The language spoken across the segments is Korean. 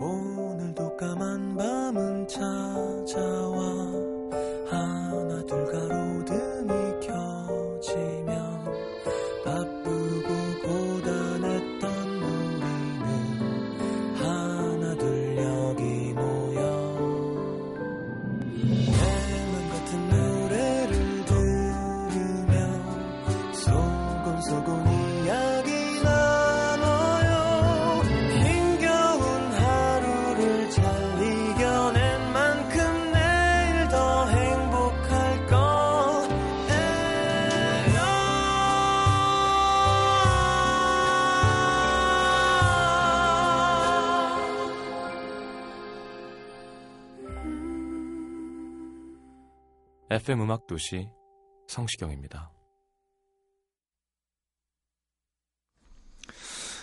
오늘도 까만 밤은 찾아와 FM 음악 도시 성시경입니다.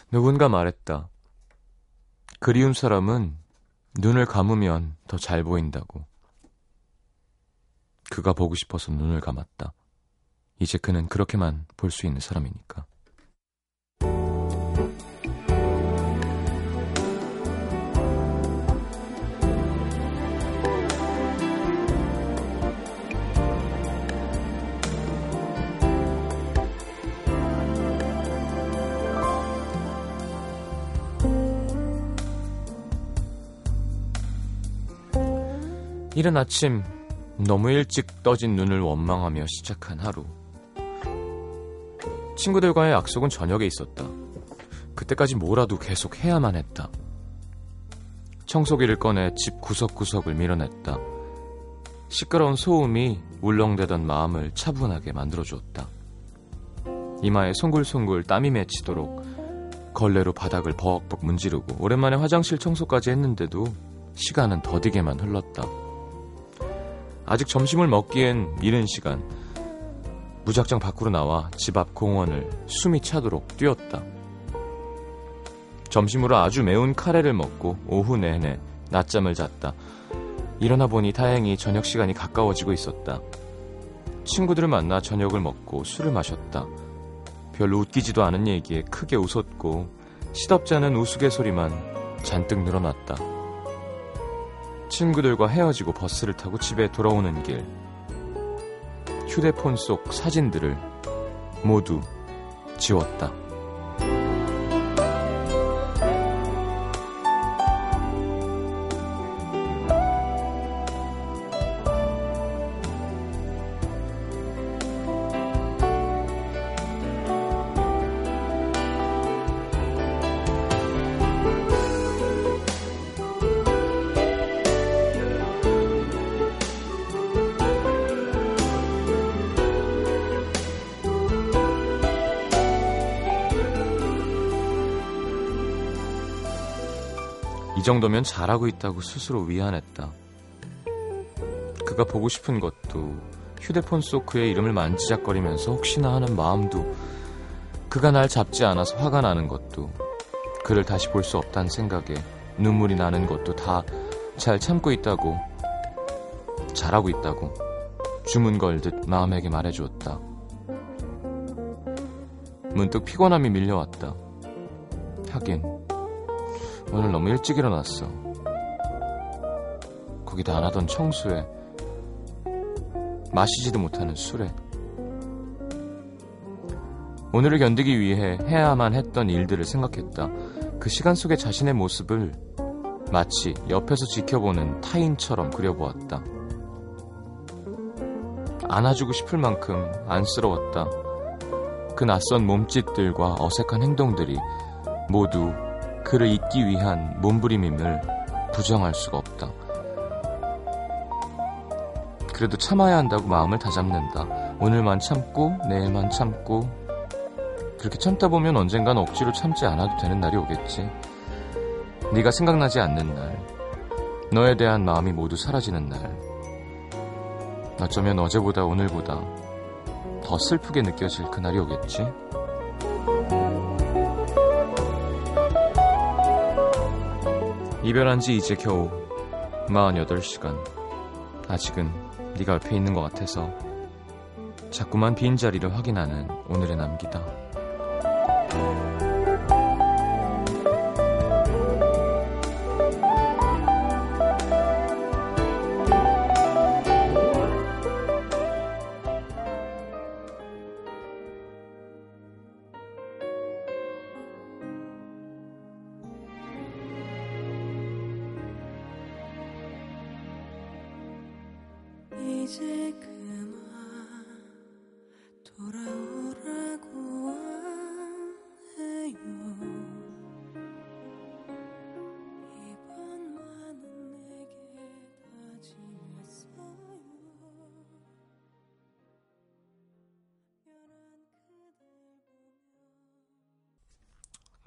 누군가 말했다. 그리운 사람은 눈을 감으면 더 잘 보인다고. 그가 보고 싶어서 눈을 감았다. 이제 그는 그렇게만 볼 수 있는 사람이니까. 이른 아침 너무 일찍 떠진 눈을 원망하며 시작한 하루. 친구들과의 약속은 저녁에 있었다. 그때까지 뭐라도 계속 해야만 했다. 청소기를 꺼내 집 구석구석을 밀어냈다. 시끄러운 소음이 울렁대던 마음을 차분하게 만들어주었다. 이마에 송글송글 땀이 맺히도록 걸레로 바닥을 벅벅 문지르고 오랜만에 화장실 청소까지 했는데도 시간은 더디게만 흘렀다. 아직 점심을 먹기엔 이른 시간. 무작정 밖으로 나와 집 앞 공원을 숨이 차도록 뛰었다. 점심으로 아주 매운 카레를 먹고 오후 내내 낮잠을 잤다. 일어나 보니 다행히 저녁 시간이 가까워지고 있었다. 친구들을 만나 저녁을 먹고 술을 마셨다. 별로 웃기지도 않은 얘기에 크게 웃었고 시덥지 않은 우스갯소리만 잔뜩 늘어났다. 친구들과 헤어지고 버스를 타고 집에 돌아오는 길. 휴대폰 속 사진들을 모두 지웠다. 정도면 잘하고 있다고 스스로 위안했다. 그가 보고 싶은 것도 휴대폰 속 그의 이름을 만지작거리면서 혹시나 하는 마음도 그가 날 잡지 않아서 화가 나는 것도 그를 다시 볼 수 없다는 생각에 눈물이 나는 것도 다 잘 참고 있다고 잘하고 있다고 주문 걸듯 마음에게 말해주었다. 문득 피곤함이 밀려왔다. 하긴 오늘 너무 일찍 일어났어. 거기다 안 하던 청소에 마시지도 못하는 술에 오늘을 견디기 위해 해야만 했던 일들을 생각했다. 그 시간 속의 자신의 모습을 마치 옆에서 지켜보는 타인처럼 그려보았다. 안아주고 싶을 만큼 안쓰러웠다. 그 낯선 몸짓들과 어색한 행동들이 모두 그를 잊기 위한 몸부림임을 부정할 수가 없다. 그래도 참아야 한다고 마음을 다잡는다. 오늘만 참고 내일만 참고 그렇게 참다 보면 언젠간 억지로 참지 않아도 되는 날이 오겠지. 네가 생각나지 않는 날, 너에 대한 마음이 모두 사라지는 날. 어쩌면 어제보다 오늘보다 더 슬프게 느껴질 그날이 오겠지. 이별한 지 이제 겨우 48시간. 아직은 네가 옆에 있는 것 같아서 자꾸만 빈자리를 확인하는 오늘의 남기다.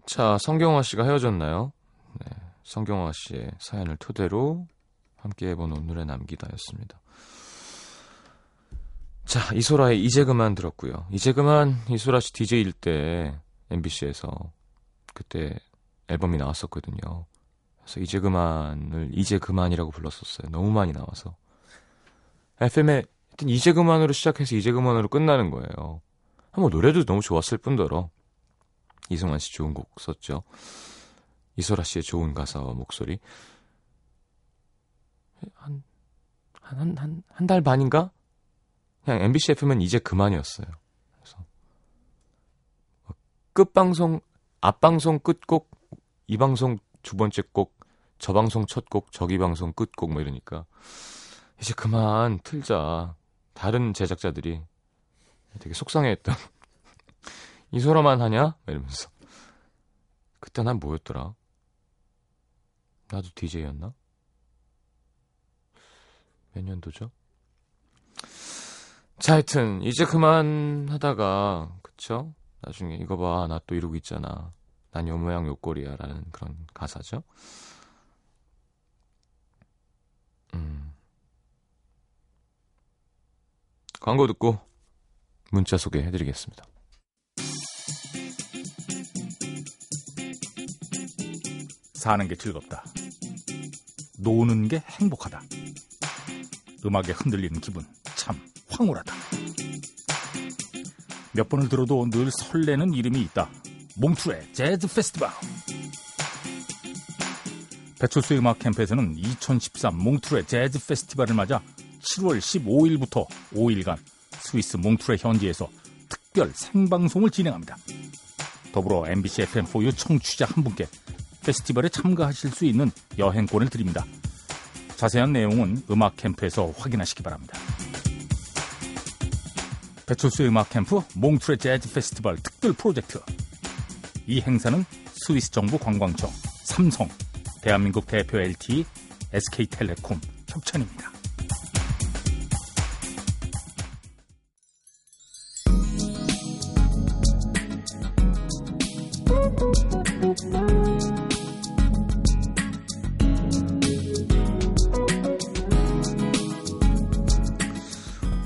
자, 성경화 씨가 헤어졌나요? 네, 성경화 씨의 사연을 토대로 함께 해본 오늘의 남기다였습니다. 자, 이소라의 이제 그만 들었고요. 이제 그만 이소라 씨 DJ일 때 MBC에서 그때 앨범이 나왔었거든요. 그래서 이제 그만을 이제 그만이라고 불렀었어요. 너무 많이 나와서. FM에 하여튼 이제 그만으로 시작해서 이제 그만으로 끝나는 거예요. 한번 노래도 너무 좋았을 뿐더러 이승환 씨 좋은 곡 썼죠. 이소라 씨의 좋은 가사와 목소리. 한, 한, 한, 한 달 반인가? 그냥 MBC FM은 이제 그만이었어요. 그래서 끝 방송, 앞 방송 끝곡, 이 방송 두 번째 곡, 저 방송 첫 곡, 저기 방송 끝곡 뭐 이러니까 이제 그만 틀자. 다른 제작자들이 되게 속상해했던 이소라만 하냐? 이러면서. 그때 난 뭐였더라? 나도 DJ였나? 몇 년도죠? 자, 하여튼, 이제 그만 하다가, 그쵸? 나중에, 이거 봐, 나 또 이러고 있잖아. 난 요 모양 요 꼴이야. 라는 그런 가사죠. 음. 광고 듣고 문자 소개해드리겠습니다. 사는 게 즐겁다. 노는 게 행복하다. 음악에 흔들리는 기분 참 황홀하다. 몇 번을 들어도 늘 설레는 이름이 있다. 몽투의 재즈 페스티벌. 배철수의 음악 캠프에서는 2013 몽투의 재즈 페스티벌을 맞아 7월 15일부터 5일간 스위스 몽투의 현지에서 특별 생방송을 진행합니다. 더불어 MBC FM4U 청취자 한 분께 페스티벌에 참가하실 수 있는 여행권을 드립니다. 자세한 내용은 음악 캠프에서 확인하시기 바랍니다. 배철수의 음악 캠프 몽트레 재즈 페스티벌 특별 프로젝트. 이 행사는 스위스 정부 관광청, 삼성, 대한민국 대표 LTE, SK텔레콤 협찬입니다.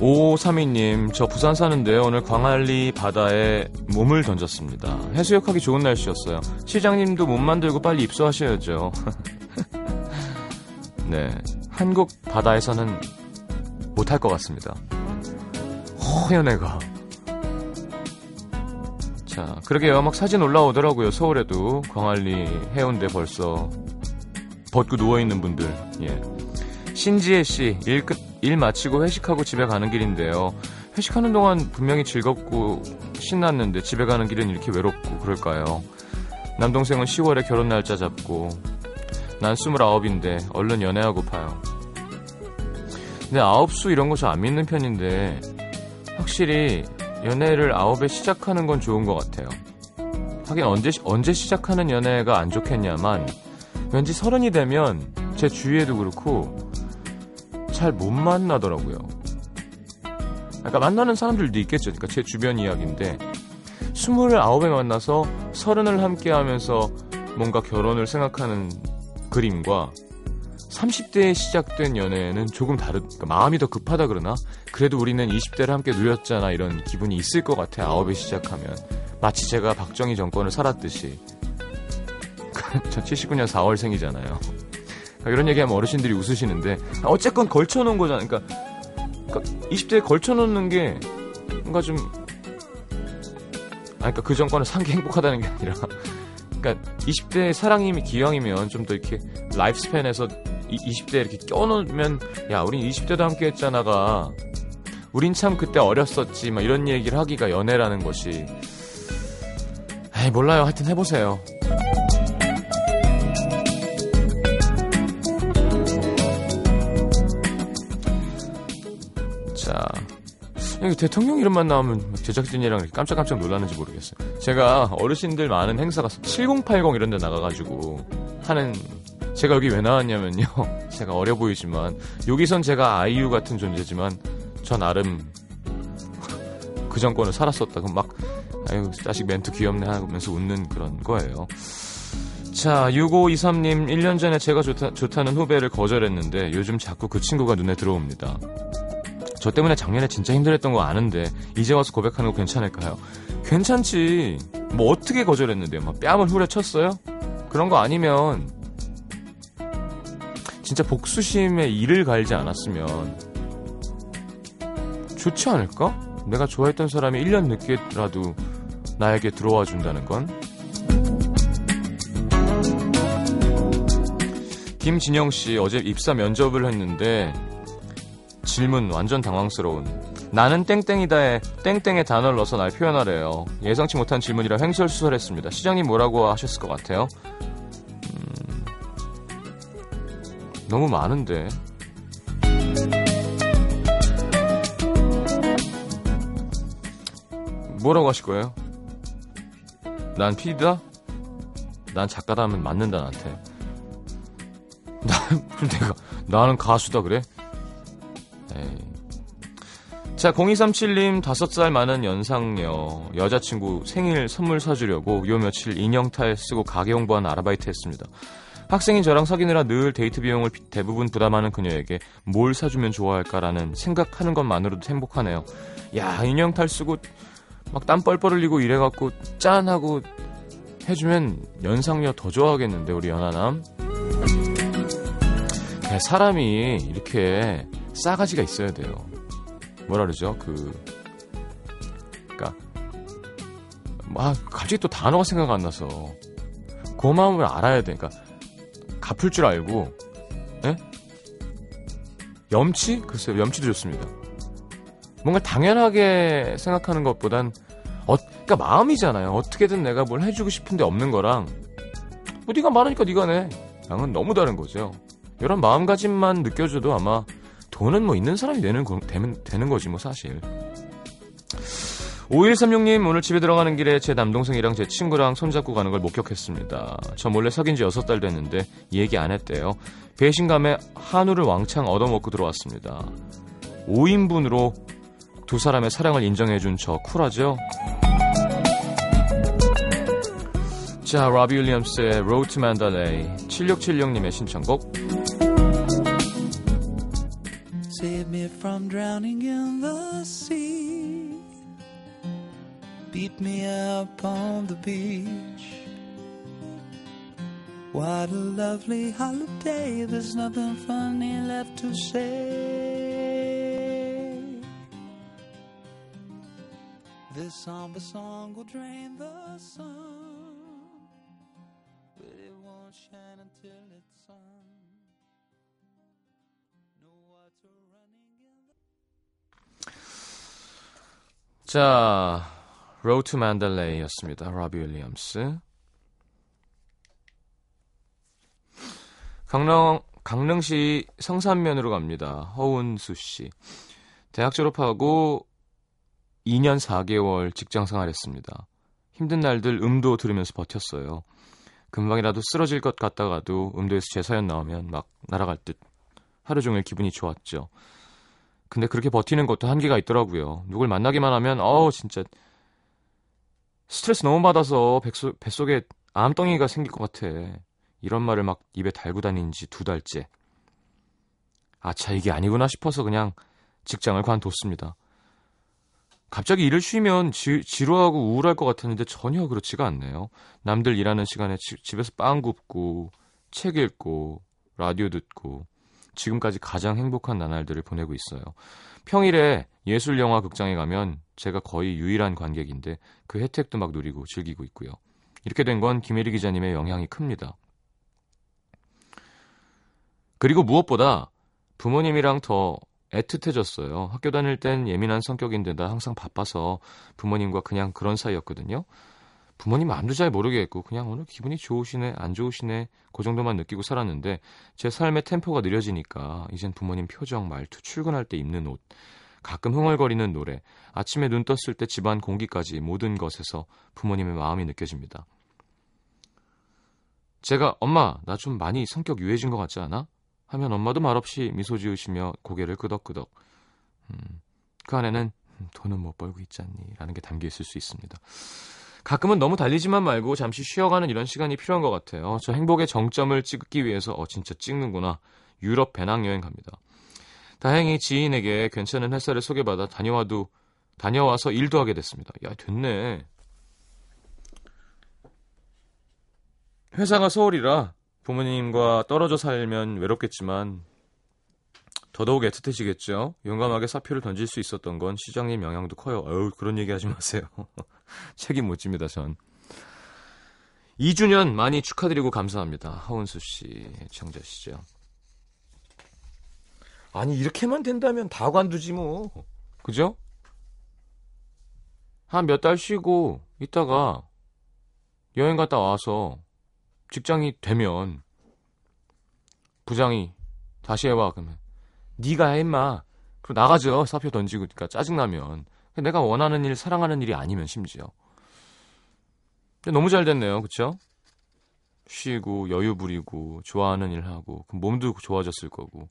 오삼이님, 저 부산 사는데 오늘 광안리 바다에 몸을 던졌습니다. 해수욕하기 좋은 날씨였어요. 시장님도 몸 만들고 빨리 입수하셔야죠. 네, 한국 바다에서는 못할 것 같습니다. 허연해가. 자, 그러게요. 막 사진 올라오더라고요. 서울에도 광안리 해운대 벌써 벗고 누워있는 분들. 예. 신지혜 씨, 일 끝, 일 마치고 회식하고 집에 가는 길인데요. 회식하는 동안 분명히 즐겁고 신났는데 집에 가는 길은 이렇게 외롭고 그럴까요? 남동생은 10월에 결혼 날짜 잡고 난 29인데 얼른 연애하고 파요. 근데 아홉수 이런 거 저 안 믿는 편인데 확실히 연애를 아홉에 시작하는 건 좋은 것 같아요. 하긴 언제 언제 시작하는 연애가 안 좋겠냐만 왠지 서른이 되면 제 주위에도 그렇고 잘 못 만나더라고요. 그러니까 만나는 사람들도 있겠죠. 그러니까 제 주변 이야기인데 스물아홉에 만나서 서른을 함께 하면서 뭔가 결혼을 생각하는 그림과 30대에 시작된 연애는 조금 다르, 그러니까 마음이 더 급하다 그러나 그래도 우리는 20대를 함께 누렸잖아 이런 기분이 있을 것 같아 아홉에 시작하면 마치 제가 박정희 정권을 살았듯이 저 79년 4월생이잖아요. 그러니까 이런 얘기하면 어르신들이 웃으시는데 어쨌건 걸쳐놓은 거잖아. 그러니까, 그러니까 20대에 걸쳐놓는 게 뭔가 좀 아, 그러니까 그 정권을 산 게 행복하다는 게 아니라 그러니까 20대 사랑님이 기왕이면 좀 더 이렇게 life span에서 20대 에 이렇게 껴놓으면 야 우린 20대도 함께 했잖아가. 우린 참 그때 어렸었지 막 이런 얘기를 하기가 연애라는 것이. 에이 몰라요. 하여튼 해보세요 여기 대통령 이름만 나오면 제작진이랑 깜짝깜짝 놀랐는지 모르겠어요. 제가 어르신들 많은 행사가 7080 이런 데 나가가지고 하는 제가 여기 왜 나왔냐면요. 제가 어려 보이지만 여기선 제가 아이유 같은 존재지만 저 나름 그 정권을 살았었다. 그럼 막 아유 자식 멘트 귀엽네 하면서 웃는 그런 거예요. 자, 6523님, 1년 전에 제가 좋다, 좋다는 후배를 거절했는데 요즘 자꾸 그 친구가 눈에 들어옵니다. 저 때문에 작년에 진짜 힘들었던 거 아는데 이제 와서 고백하는 거 괜찮을까요? 괜찮지. 뭐 어떻게 거절했는데요? 막 뺨을 후려쳤어요? 그런 거 아니면 진짜 복수심에 이를 갈지 않았으면 좋지 않을까? 내가 좋아했던 사람이 1년 늦게라도 나에게 들어와 준다는 건 김진영 씨 어제 입사 면접을 했는데 질문 완전 당황스러운 나는 땡땡이다에 땡땡의 단어를 넣어서 날 표현하래요. 예상치 못한 질문이라 횡설수설했습니다. 시장님 뭐라고 하셨을 것 같아요? 음, 너무 많은데. 뭐라고 하실 거예요? 난 PD다? 난 작가다 하면 맞는다 나한테. 나, 그럼 내가 나는 가수다 그래? 자 0237님 5살 많은 연상녀 여자친구 생일 선물 사주려고 요 며칠 인형탈 쓰고 가게 홍보하는 아르바이트 했습니다. 학생인 저랑 사귀느라 늘 데이트 비용을 대부분 부담하는 그녀에게 뭘 사주면 좋아할까라는 생각하는 것만으로도 행복하네요. 야 인형탈 쓰고 막 땀 뻘뻘 흘리고 이래갖고 짠 하고 해주면 연상녀 더 좋아하겠는데 우리 연하남. 네, 사람이 이렇게 싸가지가 있어야 돼요. 뭐라 그러죠? 그, 그니까, 아, 갑자기 또 단어가 생각 안 나서. 고마움을 알아야 돼. 그니까, 갚을 줄 알고, 예? 염치? 글쎄요, 염치도 좋습니다. 뭔가 당연하게 생각하는 것보단, 어, 그니까 마음이잖아요. 어떻게든 내가 뭘 해주고 싶은데 없는 거랑, 뭐 네가 많으니까 네가 내. 양은 너무 다른 거죠. 이런 마음가짐만 느껴줘도 아마 돈은 뭐 있는 사람이 되는, 거, 되는, 되는 거지 뭐 사실. 5136님 오늘 집에 들어가는 길에 제 남동생이랑 제 친구랑 손잡고 가는 걸 목격했습니다. 저 몰래 사귄 지 6달 됐는데 얘기 안 했대요. 배신감에 한우를 왕창 얻어먹고 들어왔습니다. 5인분으로 두 사람의 사랑을 인정해준 저 쿨하죠? 자, 라비 윌리엄스의 Road to Mandalay 7676님의 신청곡 me from drowning in the sea. Beat me up on the beach. What a lovely holiday. There's nothing funny left to say. This somber song will drain the sun But it won't shine until it's sun. 자, Road to Mandalay였습니다. 라비 윌리엄스. 강릉, 강릉시 성산면으로 갑니다. 허운수 씨. 대학 졸업하고 2년 4개월 직장 생활했습니다. 힘든 날들 음도 들으면서 버텼어요. 금방이라도 쓰러질 것 같다가도 음도에서 제 사연 나오면 막 날아갈 듯 하루 종일 기분이 좋았죠. 근데 그렇게 버티는 것도 한계가 있더라고요. 누굴 만나기만 하면 어우 진짜 스트레스 너무 받아서 뱃속, 뱃속에 암덩이가 생길 것 같아. 이런 말을 막 입에 달고 다닌 지 두 달째. 아차 이게 아니구나 싶어서 그냥 직장을 관뒀습니다. 갑자기 일을 쉬면 지, 지루하고 우울할 것 같았는데 전혀 그렇지가 않네요. 남들 일하는 시간에 지, 집에서 빵 굽고 책 읽고 라디오 듣고 지금까지 가장 행복한 나날들을 보내고 있어요. 평일에 예술 영화 극장에 가면 제가 거의 유일한 관객인데 그 혜택도 막 누리고 즐기고 있고요. 이렇게 된 건 김혜리 기자님의 영향이 큽니다. 그리고 무엇보다 부모님이랑 더 애틋해졌어요. 학교 다닐 땐 예민한 성격인데다 항상 바빠서 부모님과 그냥 그런 사이였거든요. 부모님 마음도 잘 모르겠고 그냥 오늘 기분이 좋으시네 안 좋으시네 그 정도만 느끼고 살았는데 제 삶의 템포가 느려지니까 이젠 부모님 표정 말투 출근할 때 입는 옷 가끔 흥얼거리는 노래, 아침에 눈 떴을 때 집안 공기까지 모든 것에서 부모님의 마음이 느껴집니다. 제가 엄마 나 좀 많이 성격 유해진 것 같지 않아? 하면 엄마도 말없이 미소 지으시며 고개를 끄덕끄덕. 음, 그 안에는 음, 돈은 못 벌고 있잖니 라는 게 담겨 있을 수 있습니다. 가끔은 너무 달리지만 말고 잠시 쉬어가는 이런 시간이 필요한 것 같아요. 저 행복의 정점을 찍기 위해서 어 진짜 찍는구나. 유럽 배낭여행 갑니다. 다행히 지인에게 괜찮은 회사를 소개받아 다녀와도 다녀와서 일도 하게 됐습니다. 야 됐네. 회사가 서울이라 부모님과 떨어져 살면 외롭겠지만 더더욱 애틋해지겠죠. 용감하게 사표를 던질 수 있었던 건 시장님 영향도 커요. 어우 그런 얘기 하지 마세요. 책임 못 집니다 전. 2주년 많이 축하드리고 감사합니다. 하은수 씨 청자시죠. 아니 이렇게만 된다면 다 관두지 뭐. 그죠? 한 몇 달 쉬고 있다가 여행 갔다 와서 직장이 되면 부장이 다시 해봐 그러면 네가 해 임마. 그리고 나가죠. 사표 던지고 그러니까 짜증나면. 내가 원하는 일 사랑하는 일이 아니면 심지어. 너무 잘 됐네요. 그쵸? 쉬고 여유 부리고 좋아하는 일 하고 몸도 좋아졌을 거고.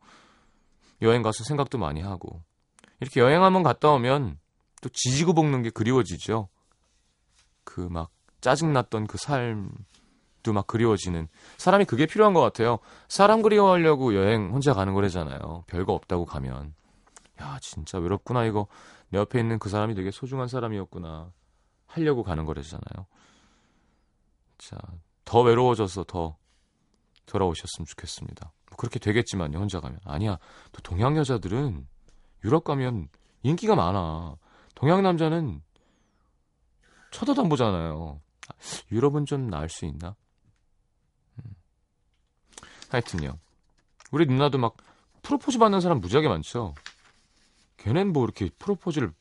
여행 가서 생각도 많이 하고. 이렇게 여행 한번 갔다 오면 또 지지고 볶는 게 그리워지죠. 그 막 짜증났던 그 삶도 막 그리워지는. 사람이 그게 필요한 것 같아요. 사람 그리워하려고 여행 혼자 가는 거래잖아요. 별거 없다고 가면. 야 진짜 외롭구나 이거. 내 옆에 있는 그 사람이 되게 소중한 사람이었구나 하려고 가는 거래잖아요. 자 더 외로워져서 더 돌아오셨으면 좋겠습니다. 뭐 그렇게 되겠지만요 혼자 가면. 아니야 또 동양 여자들은 유럽 가면 인기가 많아. 동양 남자는 쳐다도 안 보잖아요. 유럽은 좀 나을 수 있나? 음. 하여튼요 우리 누나도 막 프로포즈 받는 사람 무지하게 많죠 걔넨 뭐 이렇게 프로포즈를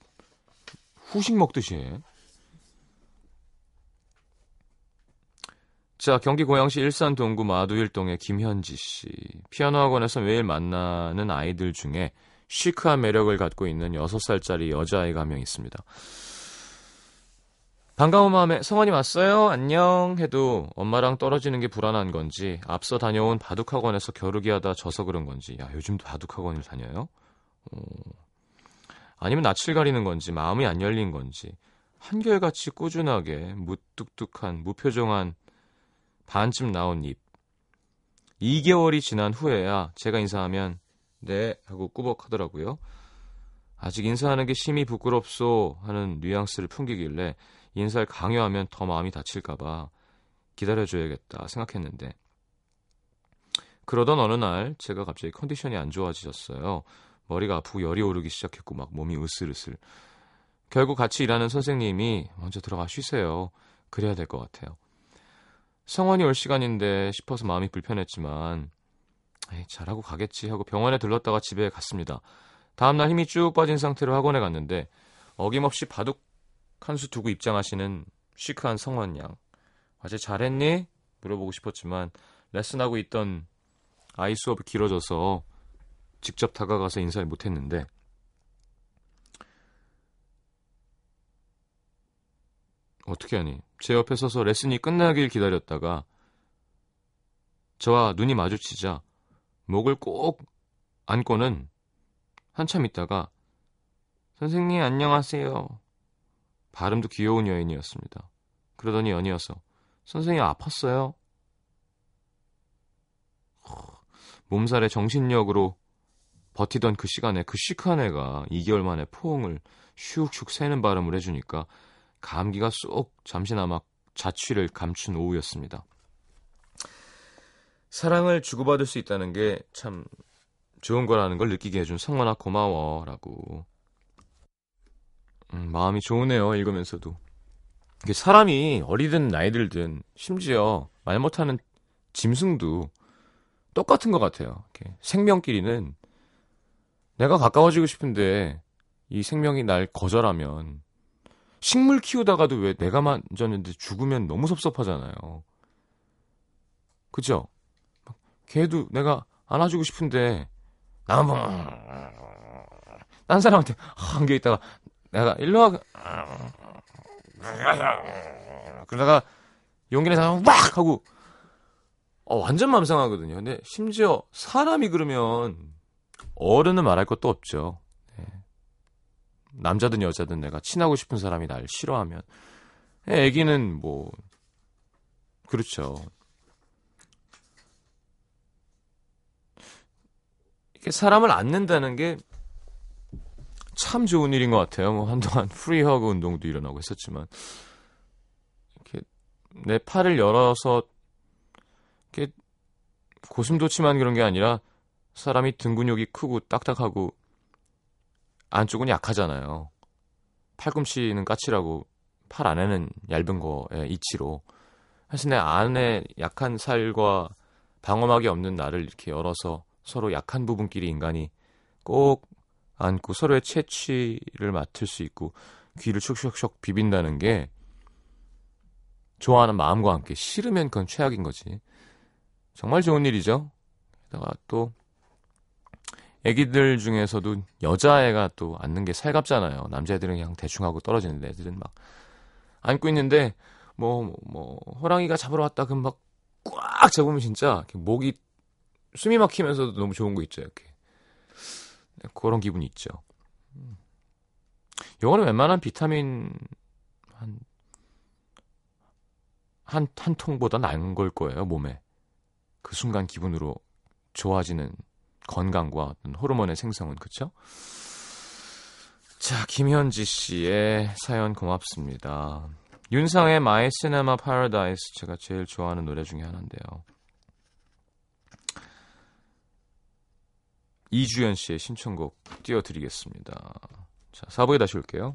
후식 먹듯이 해 자, 경기 고양시 일산 동구 마두일동의 김현지 씨. 피아노 학원에서 매일 만나는 아이들 중에 시크한 매력을 갖고 있는 6살짜리 여자아이가 한 명 있습니다. 반가운 마음에 성원이 왔어요? 안녕 해도 엄마랑 떨어지는 게 불안한 건지 앞서 다녀온 바둑학원에서 겨루기 하다 져서 그런 건지 야 요즘도 바둑학원을 다녀요? 어... 아니면 낯을 가리는 건지 마음이 안 열린 건지 한결같이 꾸준하게 무뚝뚝한 무표정한 반쯤 나온 입. 2개월이 지난 후에야 제가 인사하면 네 하고 꾸벅하더라고요. 아직 인사하는 게 심히 부끄럽소 하는 뉘앙스를 풍기길래 인사를 강요하면 더 마음이 다칠까봐 기다려줘야겠다 생각했는데 그러던 어느 날 제가 갑자기 컨디션이 안 좋아지셨어요. 머리가 아프고 열이 오르기 시작했고 막 몸이 으슬으슬. 결국 같이 일하는 선생님이 먼저 들어가 쉬세요. 그래야 될 것 같아요. 성원이 올 시간인데 싶어서 마음이 불편했지만 에이, 잘하고 가겠지 하고 병원에 들렀다가 집에 갔습니다. 다음날 힘이 쭉 빠진 상태로 학원에 갔는데 어김없이 바둑 한수 두고 입장하시는 시크한 성원 양. 어제 잘했니? 물어보고 싶었지만 레슨하고 있던 아이 수업이 길어져서 직접 다가가서 인사를 못했는데 어떻게 하니? 제 옆에 서서 레슨이 끝나길 기다렸다가 저와 눈이 마주치자 목을 꼭 안고는 한참 있다가 선생님 안녕하세요. 발음도 귀여운 여인이었습니다. 그러더니 연이어서 선생님 아팠어요? 몸살에 정신력으로 버티던 그 시간에 그 시크한 애가 2개월 만에 포옹을 슉슉 새는 발음을 해주니까 감기가 쏙 잠시나마 자취를 감춘 오후였습니다. 사랑을 주고받을 수 있다는 게 참 좋은 거라는 걸 느끼게 해준 성원아 고마워라고. 음, 마음이 좋으네요 읽으면서도. 사람이 어리든 나이들든 심지어 말 못하는 짐승도 똑같은 것 같아요. 생명끼리는 내가 가까워지고 싶은데 이 생명이 날 거절하면 식물 키우다가도 왜 내가 만졌는데 죽으면 너무 섭섭하잖아요. 그죠? 걔도 내가 안아주고 싶은데 나만 딴 사람한테 한게 있다가 내가 일로 와 그러다가 용기 내서 막 하고 어, 완전 맘상하거든요. 근데 심지어 사람이 그러면 어른은 말할 것도 없죠. 네. 남자든 여자든 내가 친하고 싶은 사람이 날 싫어하면 애기는 뭐 그렇죠. 이게 사람을 안는다는 게 참 좋은 일인 것 같아요. 뭐 한동안 프리허그 운동도 일어나고 했었지만 이렇게 내 팔을 열어서 이렇게 고슴도치만 그런 게 아니라 사람이 등 근육이 크고 딱딱하고 안쪽은 약하잖아요. 팔꿈치는 까칠하고 팔 안에는 얇은 거의 이치로. 사실 내 안에 약한 살과 방어막이 없는 나를 이렇게 열어서 서로 약한 부분끼리 인간이 꼭 안고 서로의 채취를 맡을 수 있고 귀를 슉슉슉 비빈다는 게 좋아하는 마음과 함께 싫으면 그건 최악인 거지. 정말 좋은 일이죠. 게다가 또 애기들 중에서도 여자애가 또 앉는 게 살갑잖아요. 남자애들은 그냥 대충 하고 떨어지는데 애들은 막 안고 있는데 뭐뭐 뭐, 호랑이가 잡으러 왔다 그럼 막 꽉 잡으면 진짜 목이 숨이 막히면서도 너무 좋은 거 있죠. 이렇게 네, 그런 기분이 있죠. 요거는 웬만한 비타민 한, 한, 한 통보다 나은 걸 거예요, 몸에. 그 순간 기분으로 좋아지는 건강과 호르몬의 생성은, 그쵸? 자, 김현지 씨의 사연 고맙습니다. 윤상의 My Cinema Paradise 제가 제일 좋아하는 노래 중에 하나인데요. 이주연 씨의 신청곡 띄워드리겠습니다. 자, 4부에 다시 올게요.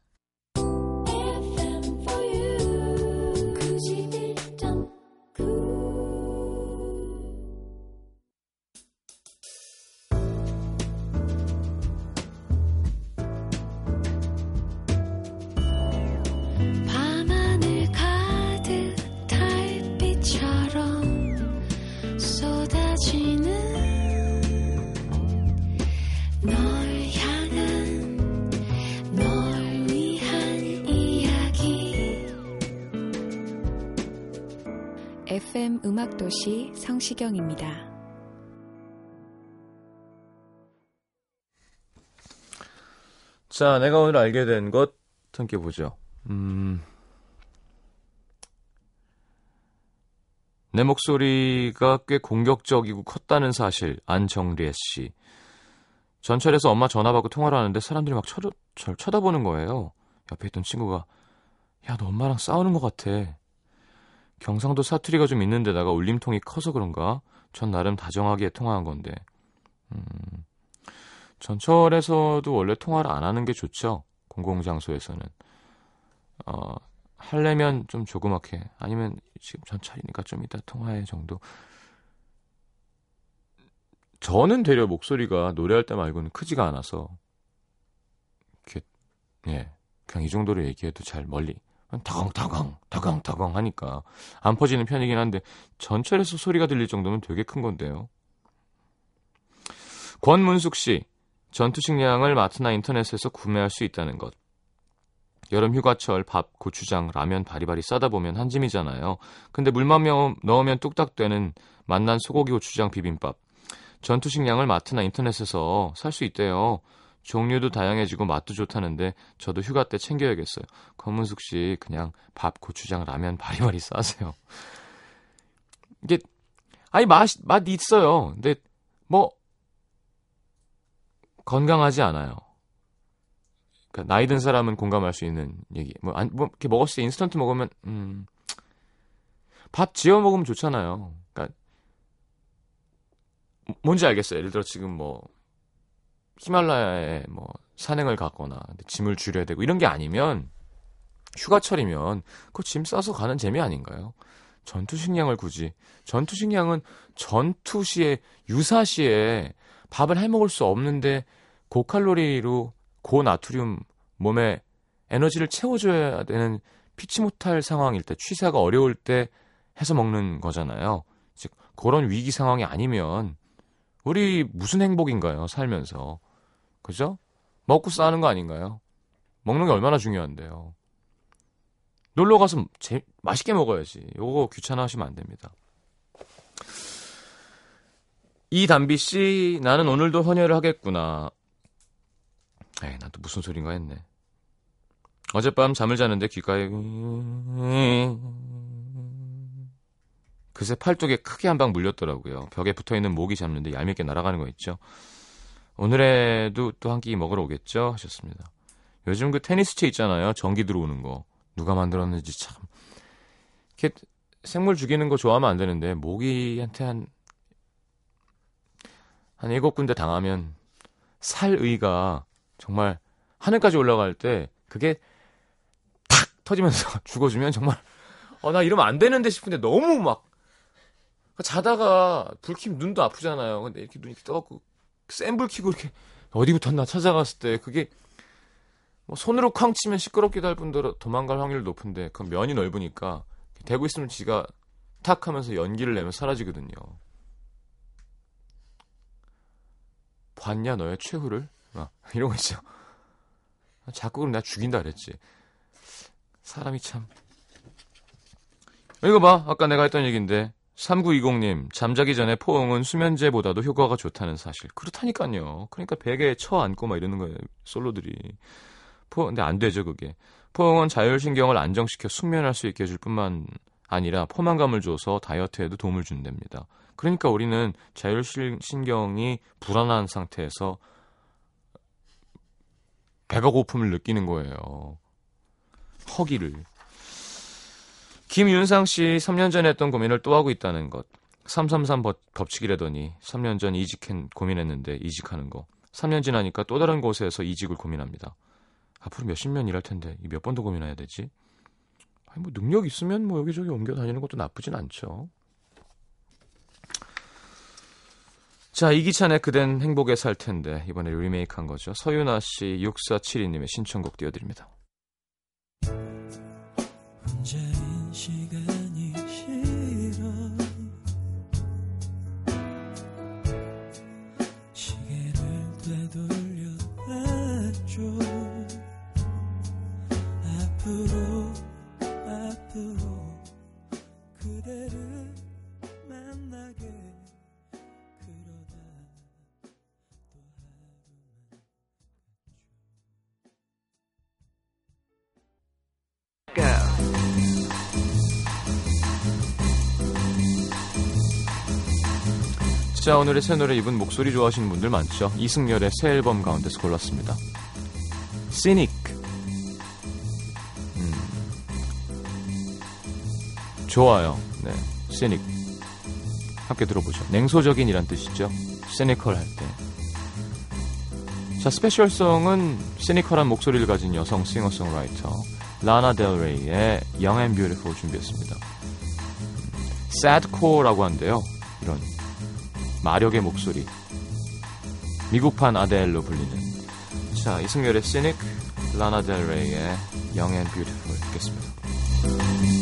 음악도시 성시경입니다. 자, 내가 오늘 알게 된 것 함께 보죠. 음. 내 목소리가 꽤 공격적이고 컸다는 사실 안정리에 씨. 전철에서 엄마 전화 받고 통화를 하는데 사람들이 막 쳐다, 절 쳐다보는 거예요. 옆에 있던 친구가 야, 너 엄마랑 싸우는 것 같아. 경상도 사투리가 좀 있는 데다가 울림통이 커서 그런가? 전 나름 다정하게 통화한 건데. 음. 전철에서도 원래 통화를 안 하는 게 좋죠. 공공장소에서는. 어, 하려면 좀 조그맣게, 아니면 지금 전철이니까 좀 이따 통화해 정도. 저는 되려 목소리가 노래할 때 말고는 크지가 않아서, 이렇게, 예, 그냥 이 정도로 얘기해도 잘 멀리, 다강다강, 다강다강 하니까 안 퍼지는 편이긴 한데, 전철에서 소리가 들릴 정도면 되게 큰 건데요. 권문숙 씨, 전투식량을 마트나 인터넷에서 구매할 수 있다는 것. 여름 휴가철 밥, 고추장, 라면 바리바리 싸다 보면 한 짐이잖아요. 근데 물만 넣으면 뚝딱 되는 맛난 소고기 고추장 비빔밥. 전투식량을 마트나 인터넷에서 살 수 있대요. 종류도 다양해지고 맛도 좋다는데 저도 휴가 때 챙겨야겠어요. 검은숙 씨 그냥 밥, 고추장, 라면 바리바리 싸세요. 이게 아니 맛 맛 있어요. 근데 뭐 건강하지 않아요. 그러니까 나이 든 사람은 공감할 수 있는 얘기. 뭐, 안, 뭐 이렇게 먹었을 때 인스턴트 먹으면 음, 밥 지어 먹으면 좋잖아요. 그러니까 뭔지 알겠어요. 예를 들어 지금 뭐 히말라야에 뭐 산행을 갔거나 짐을 줄여야 되고 이런 게 아니면 휴가철이면 그 짐 싸서 가는 재미 아닌가요? 전투 식량을 굳이 전투 식량은 전투 시에 유사 시에 밥을 해 먹을 수 없는데 고칼로리로 고나트륨 몸에 에너지를 채워줘야 되는 피치 못할 상황일 때 취사가 어려울 때 해서 먹는 거잖아요. 즉 그런 위기 상황이 아니면 우리 무슨 행복인가요? 살면서 그죠? 먹고 싸는 거 아닌가요? 먹는 게 얼마나 중요한데요. 놀러 가서 제, 맛있게 먹어야지. 요거 귀찮아 하시면 안 됩니다. 이담비 씨, 나는 오늘도 헌혈을 하겠구나. 에이, 난 또 무슨 소린가 했네. 어젯밤 잠을 자는데 귓가에 그새 팔뚝에 크게 한 방 물렸더라고요. 벽에 붙어 있는 모기 잡는데 얄밉게 날아가는 거 있죠. 오늘에도 또 한 끼 먹으러 오겠죠? 하셨습니다. 요즘 그 테니스채 있잖아요. 전기 들어오는 거. 누가 만들었는지 참. 이렇게 생물 죽이는 거 좋아하면 안 되는데 모기한테 한, 한 일곱 군데 당하면 살의가 정말 하늘까지 올라갈 때 그게 탁 터지면서 죽어주면 정말 어, 나 이러면 안 되는데 싶은데 너무 막 자다가 불 켜면 눈도 아프잖아요. 근데 이렇게 눈이 떠갖고 센불 켜고 이렇게 어디 붙었나 찾아갔을 때 그게 뭐 손으로 쾅 치면 시끄럽기도 할 뿐더러 도망갈 확률이 높은데 그 면이 넓으니까 대고 있으면 지가 탁 하면서 연기를 내면 사라지거든요. 봤냐 너의 최후를? 아, 이런 거 있죠. 자꾸 그럼 내가 죽인다 그랬지. 사람이 참. 이거 봐. 아까 내가 했던 얘기인데. 3920님, 잠자기 전에 포옹은 수면제보다도 효과가 좋다는 사실. 그렇다니까요. 그러니까 베개에 쳐 안고 막 이러는 거예요. 솔로들이. 포, 근데 안 되죠, 그게. 포옹은 자율신경을 안정시켜 숙면할 수 있게 해줄 뿐만 아니라 포만감을 줘서 다이어트에도 도움을 준답니다. 그러니까 우리는 자율신경이 불안한 상태에서 배가 고픔을 느끼는 거예요. 허기를. 김윤상 씨 3년 전에 했던 고민을 또 하고 있다는 것. 333 법칙이라더니 3년 전 이직한 고민했는데 이직하는 거. 3년 지나니까 또 다른 곳에서 이직을 고민합니다. 앞으로 몇십 년 일할 텐데 몇 번 더 고민해야 되지? 아니 뭐 능력 있으면 뭐 여기저기 옮겨 다니는 것도 나쁘진 않죠. 자, 이기찬의 그댄 행복에 살 텐데 이번에 리메이크한 거죠. 서윤아 씨 6472님의 신청곡 띄워드립니다. 자, 오늘의 새 노래 이분 목소리 좋아하시는 분들 많죠. 이승열의 새 앨범 가운데서 골랐습니다. 시닉. 음. 좋아요. 네. 시닉. 함께 들어보죠. 냉소적인이란 뜻이죠. 시니컬 할 때. 자, 스페셜송은 시니컬한 목소리를 가진 여성 싱어송라이터 라나 델레이의 Young and Beautiful 준비했습니다. sadcore라고 한대요. 이런 마력의 목소리. 미국판 아델로 불리는. 자, 이승열의 시닉, 라나 델레이의 and Beautiful 듣겠습니다.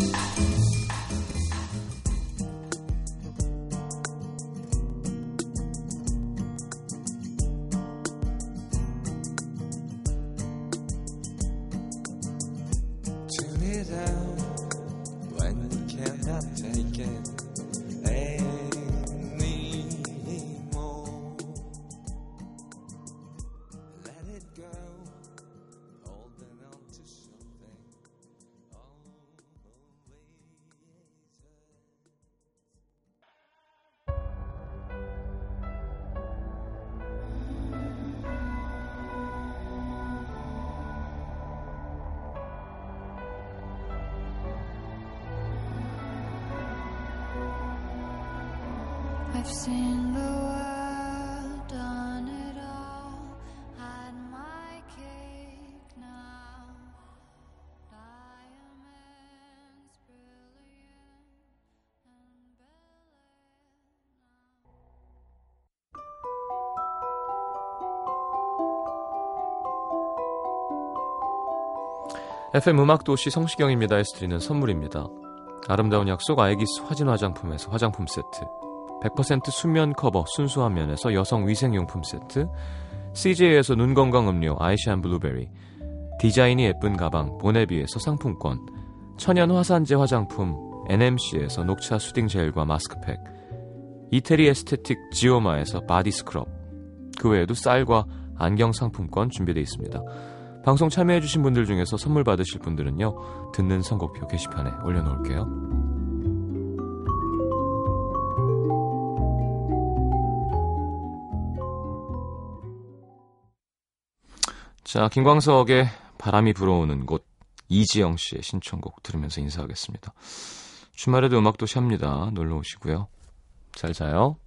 FM 음악도시 성시경입니다에서 드리는 선물입니다. 아름다운 약속 아에기스 화진 화장품에서 화장품 세트 100% 순면 커버 순수한 면에서 여성 위생용품 세트 CJ에서 눈 건강 음료 아이시안 블루베리 디자인이 예쁜 가방 보네비에서 상품권 천연 화산재 화장품 NMC에서 녹차 soothing 젤과 마스크팩 이태리 aesthetic 지오마에서 body scrub 그 외에도 쌀과 안경 상품권 준비되어 있습니다. 방송 참여해주신 분들 중에서 선물 받으실 분들은요, 듣는 선곡표 게시판에 올려놓을게요. 자, 김광석의 바람이 불어오는 곳, 이지영 씨의 신청곡 들으면서 인사하겠습니다. 주말에도 음악도시 합니다. 놀러 오시고요. 잘 자요.